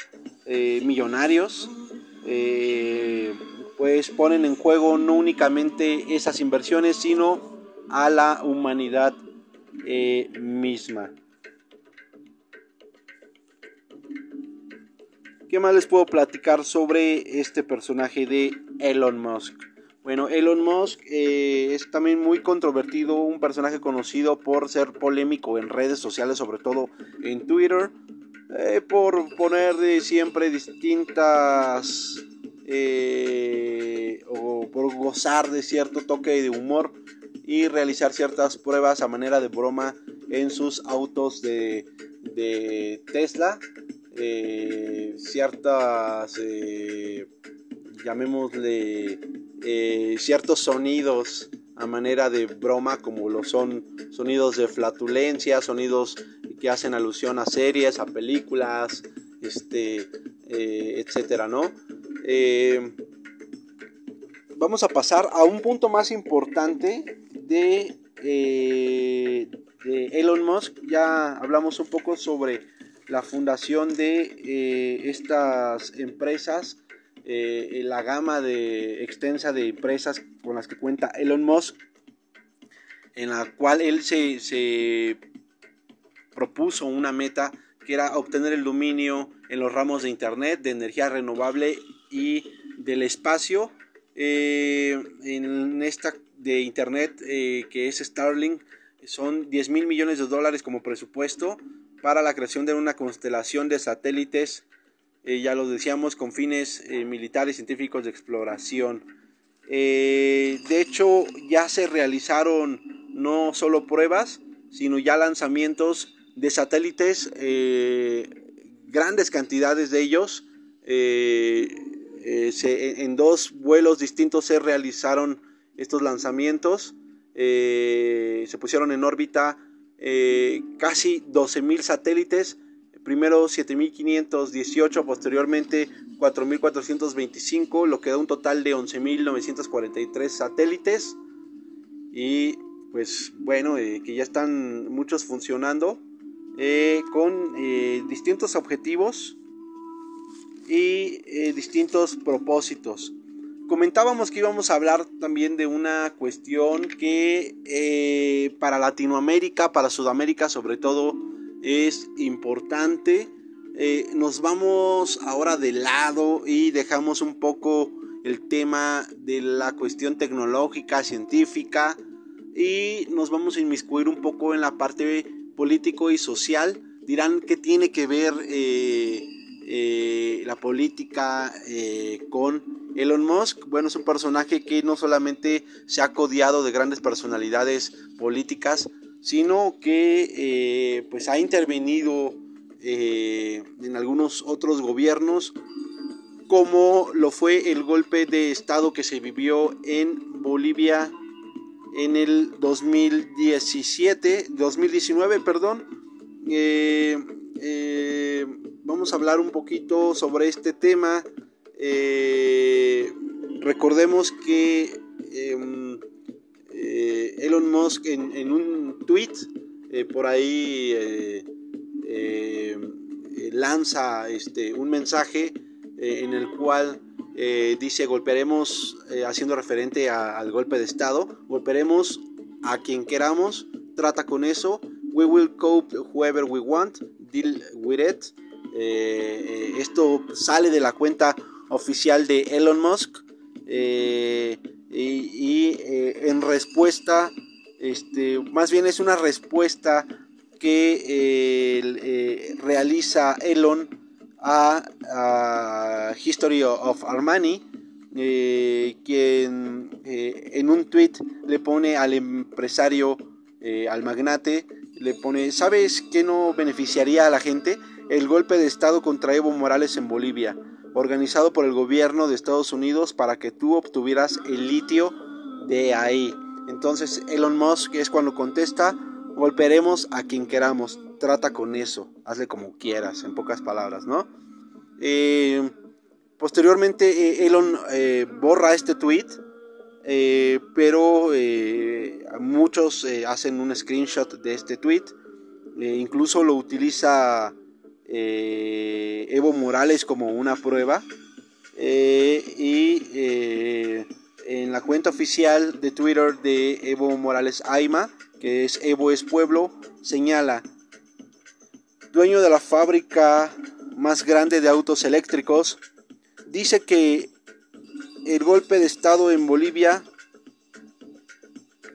eh, millonarios pues ponen en juego no únicamente esas inversiones sino a la humanidad misma. ¿Qué más les puedo platicar sobre este personaje de Elon Musk? Bueno, Elon Musk eh, es también muy controvertido, un personaje conocido por ser polémico en redes sociales, sobre todo en Twitter, eh, por poner siempre distintas eh, o por gozar de cierto toque de humor y realizar ciertas pruebas a manera de broma en sus autos de, de Tesla eh, ciertas, eh, llamémosle, eh, ciertos sonidos a manera de broma, como lo son sonidos de flatulencia, sonidos que hacen alusión a series, a películas, este, etcétera, ¿no? vamos a pasar a un punto más importante de, de Elon Musk. Ya hablamos un poco sobre la fundación de eh, estas empresas, eh, la gama de, extensa de empresas con las que cuenta Elon Musk, en la cual él se, propuso una meta que era obtener el dominio en los ramos de Internet, de energía renovable y del espacio. Eh, en esta de Internet que es Starlink son 10 mil millones de dólares como presupuesto para la creación de una constelación de satélites, ya lo decíamos, con fines militares, científicos de exploración. de hecho, ya se realizaron no solo pruebas, sino ya lanzamientos de satélites, eh, grandes cantidades de ellos. Eh, eh, en dos vuelos distintos se realizaron estos lanzamientos. se pusieron en órbita casi 12.000 satélites. Primero 7.518, posteriormente 4.425, lo que da un total de 11.943 satélites. Y pues bueno, eh, que ya están muchos funcionando eh, con eh, distintos objetivos y distintos propósitos. Comentábamos que íbamos a hablar también de una cuestión que para Latinoamérica, para Sudamérica sobre todo, es importante. nos vamos ahora de lado y dejamos un poco el tema de la cuestión tecnológica, científica, y nos vamos a inmiscuir un poco en la parte político y social. Dirán que tiene que ver eh, eh, la política eh, con Elon Musk. Bueno, es un personaje que no solamente se ha codiado de grandes personalidades políticas, sino que pues ha intervenido en algunos otros gobiernos como lo fue el golpe de estado que se vivió en Bolivia en el 2017, 2019, perdón. Eh, eh, vamos a hablar un poquito sobre este tema. Eh, recordemos que em, Elon Musk en, un tweet por ahí lanza este, un mensaje en el cual eh, dice golpearemos, eh, haciendo referente al golpe de Estado, golpearemos a quien queramos, trata con eso, we will cope whoever we want, deal with it. Eh, esto sale de la cuenta oficial de Elon Musk y, en respuesta, este, más bien es una respuesta que realiza Elon a, History of Armani, eh, quien eh, en un tweet le pone al empresario, eh, al magnate, le pone, ¿sabes qué no beneficiaría a la gente? El golpe de Estado contra Evo Morales en Bolivia, organizado por el gobierno de Estados Unidos para que tú obtuvieras el litio de ahí. Entonces Elon Musk es cuando contesta, golpearemos a quien queramos trata con eso, hazle como quieras, en pocas palabras, ¿no? Eh, posteriormente eh, Elon eh, borra este tweet, pero muchos hacen un screenshot de este tweet, incluso lo utiliza Evo Morales como una prueba, y en la cuenta oficial de Twitter de Evo Morales Aima, que es Evo es Pueblo, señala dueño de la fábrica más grande de autos eléctricos, dice que el golpe de Estado en Bolivia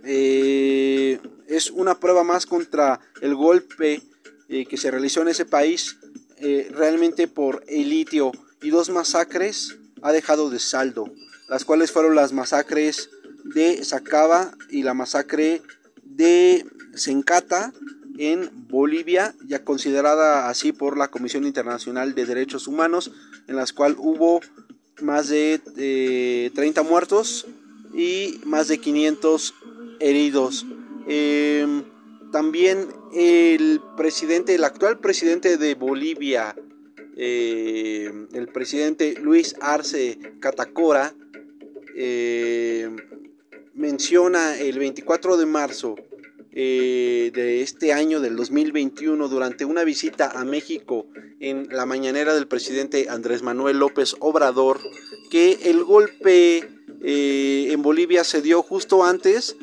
eh, es una prueba más contra el golpe eh, que se realizó en ese país eh, realmente por el litio y dos masacres ha dejado de saldo, las cuales fueron las masacres de Sacaba y la masacre de Sencata en Bolivia, ya considerada así por la Comisión Internacional de Derechos Humanos, en las cuales hubo más de 30 muertos y más de 500 heridos. Em, también el presidente, el actual presidente de Bolivia, em, el presidente Luis Arce Catacora, em, menciona el 24 de marzo eh, de este año del 2021 durante una visita a México en la mañanera del presidente Andrés Manuel López Obrador que el golpe eh, en Bolivia se dio justo antes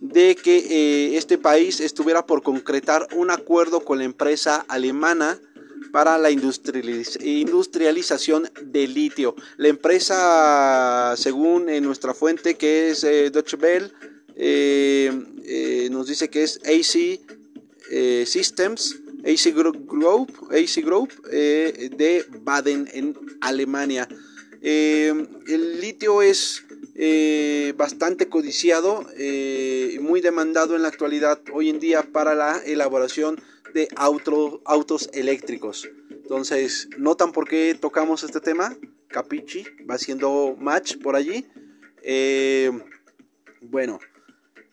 de que eh, este país estuviera por concretar un acuerdo con la empresa alemana para la industrialización del litio. La empresa, según nuestra fuente que es Deutsche Bell, nos dice que es AC Systems, AC Group, AC Group de Baden en Alemania. el litio es bastante codiciado y muy demandado en la actualidad hoy en día para la elaboración de autos eléctricos. Entonces, ¿notan por qué tocamos este tema? Capichi va haciendo match por allí. Eh, bueno,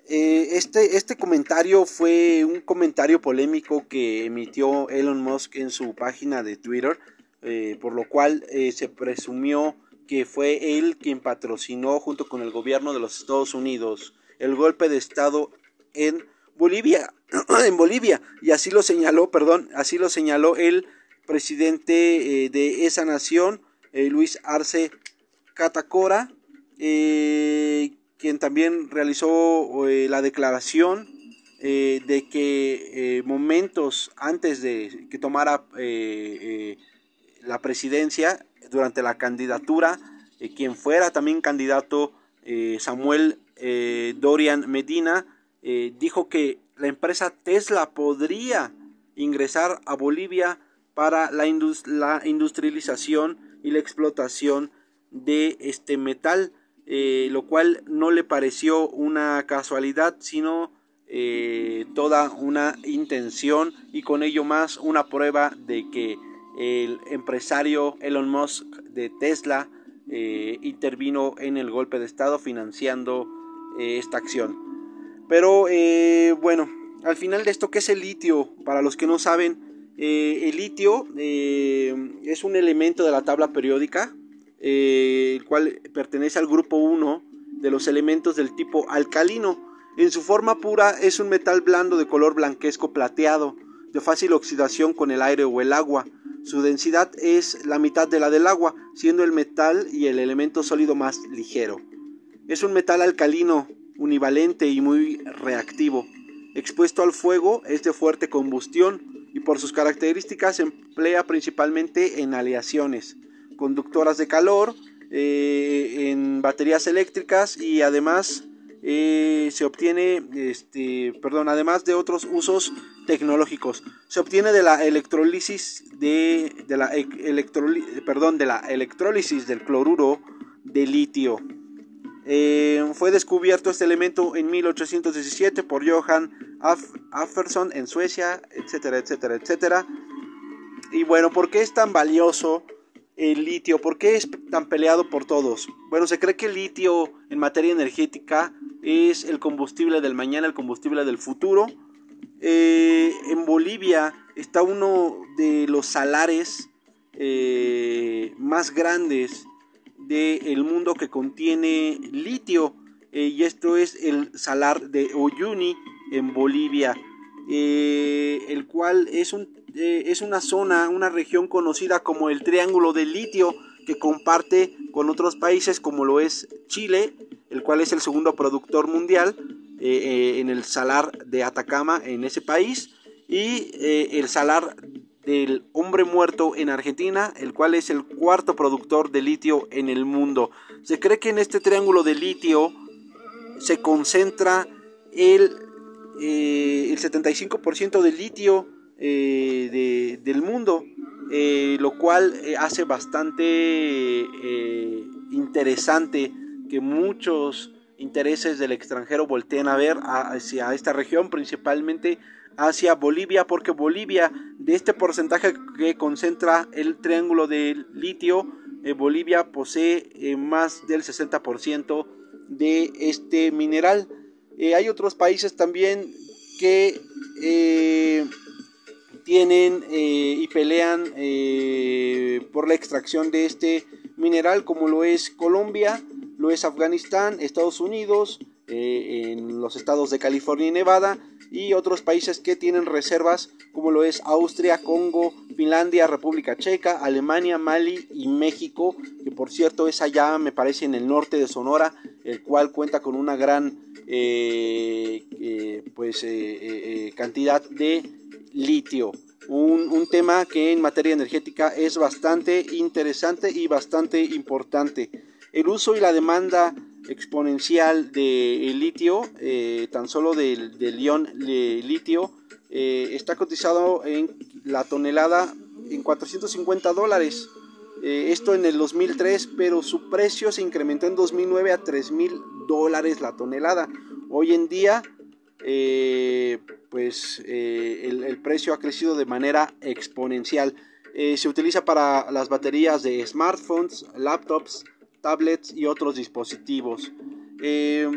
eh, este, este comentario fue un comentario polémico que emitió Elon Musk en su página de Twitter, eh, por lo cual se presumió que fue él quien patrocinó junto con el gobierno de los Estados Unidos el golpe de Estado en Bolivia, en Bolivia, y así lo señaló, perdón, así lo señaló el presidente eh, de esa nación, eh, Luis Arce Catacora, eh, quien también realizó la declaración de que momentos antes de que tomara la presidencia, durante la candidatura, quien fuera también candidato, Samuel Dorian Medina, dijo que la empresa Tesla podría ingresar a Bolivia para la, industrialización y la explotación de este metal, eh, lo cual no le pareció una casualidad, sino eh, toda una intención y con ello más una prueba de que el empresario Elon Musk de Tesla eh, intervino en el golpe de Estado financiando esta acción. Pero bueno, al final de esto, ¿qué es el litio? Para los que no saben, eh, el litio eh, es un elemento de la tabla periódica, eh, el cual pertenece al grupo 1 de los elementos del tipo alcalino. En su forma pura es un metal blando de color blanquesco plateado, de fácil oxidación con el aire o el agua. Su densidad es la mitad de la del agua, siendo el metal y el elemento sólido más ligero. Es un metal alcalino, univalente y muy reactivo. Expuesto al fuego es de fuerte combustión, y por sus características se emplea principalmente en aleaciones, conductoras de calor, eh, en baterías eléctricas y además eh, se obtiene, este, perdón, además de otros usos tecnológicos. Se obtiene de la electrólisis de, la perdón, de la electrólisis del cloruro de litio. Eh, fue descubierto este elemento en 1817 por Johan Afferson en Suecia, etcétera, etcétera, etcétera. Y bueno, ¿por qué es tan valioso el litio? ¿Por qué es tan peleado por todos? Bueno, se cree que el litio en materia energética es el combustible del mañana, el combustible del futuro. Eh, en Bolivia está uno de los salares eh, más grandes del mundo que contiene litio eh, y esto es el salar de Oyuni en Bolivia, el cual es, un, eh, es una zona, una región conocida como el Triángulo del Litio que comparte con otros países como lo es Chile, el cual es el segundo productor mundial en el salar de Atacama en ese país y el salar del hombre muerto en Argentina, el cual es el cuarto productor de litio en el mundo. Se cree que en este triángulo de litio se concentra el, eh, el 75% del litio eh, del mundo, eh, lo cual hace bastante interesante que muchos intereses del extranjero volteen a ver hacia esta región, principalmente hacia Bolivia, porque Bolivia, de este porcentaje que concentra el triángulo de litio, eh, Bolivia posee eh, más del 60% de este mineral. Eh, hay otros países también que tienen y pelean por la extracción de este mineral, como lo es Colombia, lo es Afganistán, Estados Unidos, en los estados de California y Nevada, y otros países que tienen reservas como lo es Austria, Congo, Finlandia, República Checa, Alemania, Mali y México, que por cierto es allá me parece en el norte de Sonora, el cual cuenta con una gran eh, eh, pues, eh, cantidad de litio. Un, un, tema que en materia energética es bastante interesante y bastante importante. El uso y la demanda exponencial de litio, eh, tan solo del, del ion de litio, eh, está cotizado en la tonelada en 450 dólares. Eh, esto en el 2003, pero su precio se incrementó en 2009 a 3 mil dólares la tonelada. Hoy en día, pues el, el, precio ha crecido de manera exponencial. se utiliza para las baterías de smartphones, laptops, tablets y otros dispositivos. Eh,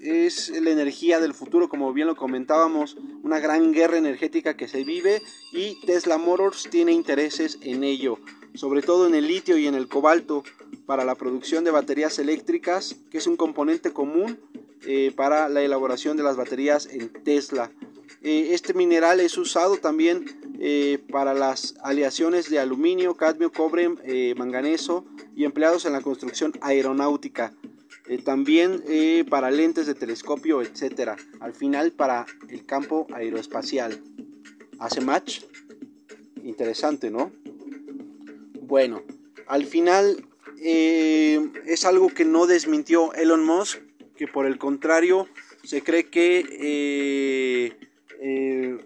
es la energía del futuro, como bien lo comentábamos, una gran guerra energética que se vive y Tesla Motors tiene intereses en ello, sobre todo en el litio y en el cobalto para la producción de baterías eléctricas, que es un componente común eh, para la elaboración de las baterías en Tesla. Eh, este mineral es usado también eh, para las aleaciones de aluminio, cadmio, cobre, manganeso y empleados en la construcción aeronáutica. también para lentes de telescopio, etc. Al final para el campo aeroespacial. ¿Hace match? Interesante, ¿no? Bueno, al final es algo que no desmintió Elon Musk, que por el contrario se cree que eh,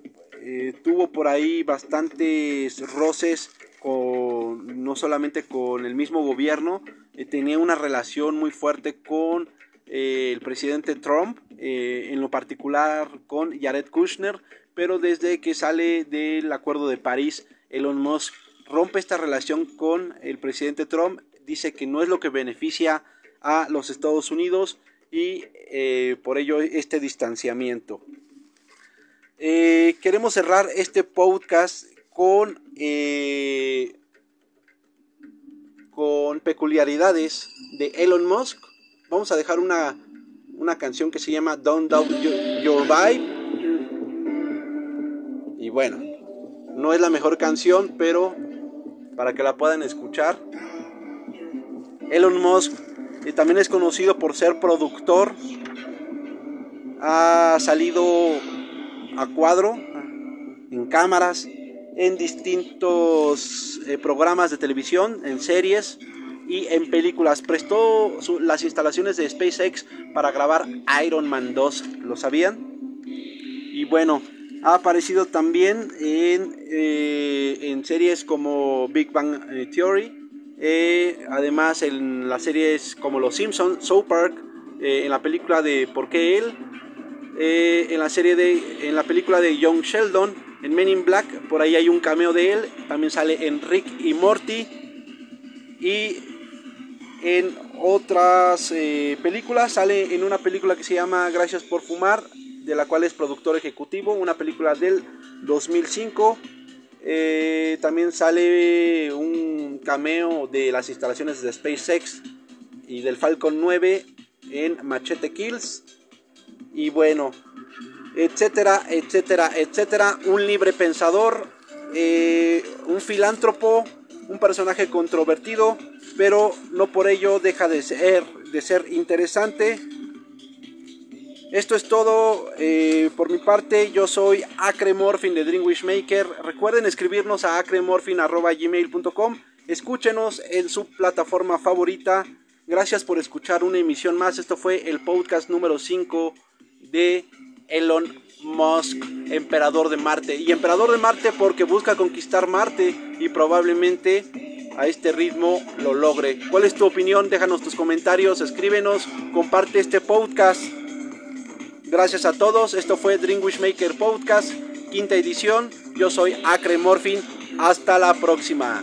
eh, tuvo por ahí bastantes roces con, no solamente con el mismo gobierno, eh, tenía una relación muy fuerte con el presidente Trump, en lo particular con Jared Kushner, pero desde que sale del Acuerdo de París, Elon Musk rompe esta relación con el presidente Trump, dice que no es lo que beneficia a los Estados Unidos y por ello este distanciamiento. Eh, queremos cerrar este podcast con, eh, con peculiaridades de Elon Musk. Vamos a dejar una, una canción que se llama Don't Doubt Your, Vibe. Y bueno, no es la mejor canción, pero para que la puedan escuchar. Elon Musk eh, también es conocido por ser productor. Ha salido a cuadro, en cámaras, en distintos eh, programas de televisión, en series y en películas. Prestó las instalaciones de SpaceX para grabar Iron Man 2, ¿lo sabían? Y bueno, ha aparecido también en, eh, en series como Big Bang eh, además en las series como Los Simpsons, South Park, en la película de ¿Por qué él? Eh, en la serie de, en la película de Young Sheldon, en Men in Black, por ahí hay un cameo de él, también sale en Rick y Morty y en otras eh, películas, sale en una película que se llama Gracias por fumar, de la cual es productor ejecutivo, una película del 2005. Eh, también sale un cameo de las instalaciones de SpaceX y del Falcon 9 en Machete Kills y bueno, etcétera, etcétera, etcétera. Un libre pensador, eh, un filántropo, un personaje controvertido, pero no por ello deja de ser, de ser interesante. Esto es todo eh, por mi parte. Yo soy Acremorphin de Dream Maker. Recuerden escribirnos a acremorphin.gmail.com. Escúchenos en su plataforma favorita. Gracias por escuchar una emisión más. Esto fue el podcast número 5 de Elon Musk, emperador de Marte. Y emperador de Marte porque busca conquistar Marte y probablemente a este ritmo lo logre. ¿Cuál es tu opinión? Déjanos tus comentarios, escríbenos, comparte este podcast. Gracias a todos. Esto fue Dream Maker Podcast, quinta edición. Yo soy Acre Morphin. Hasta la próxima.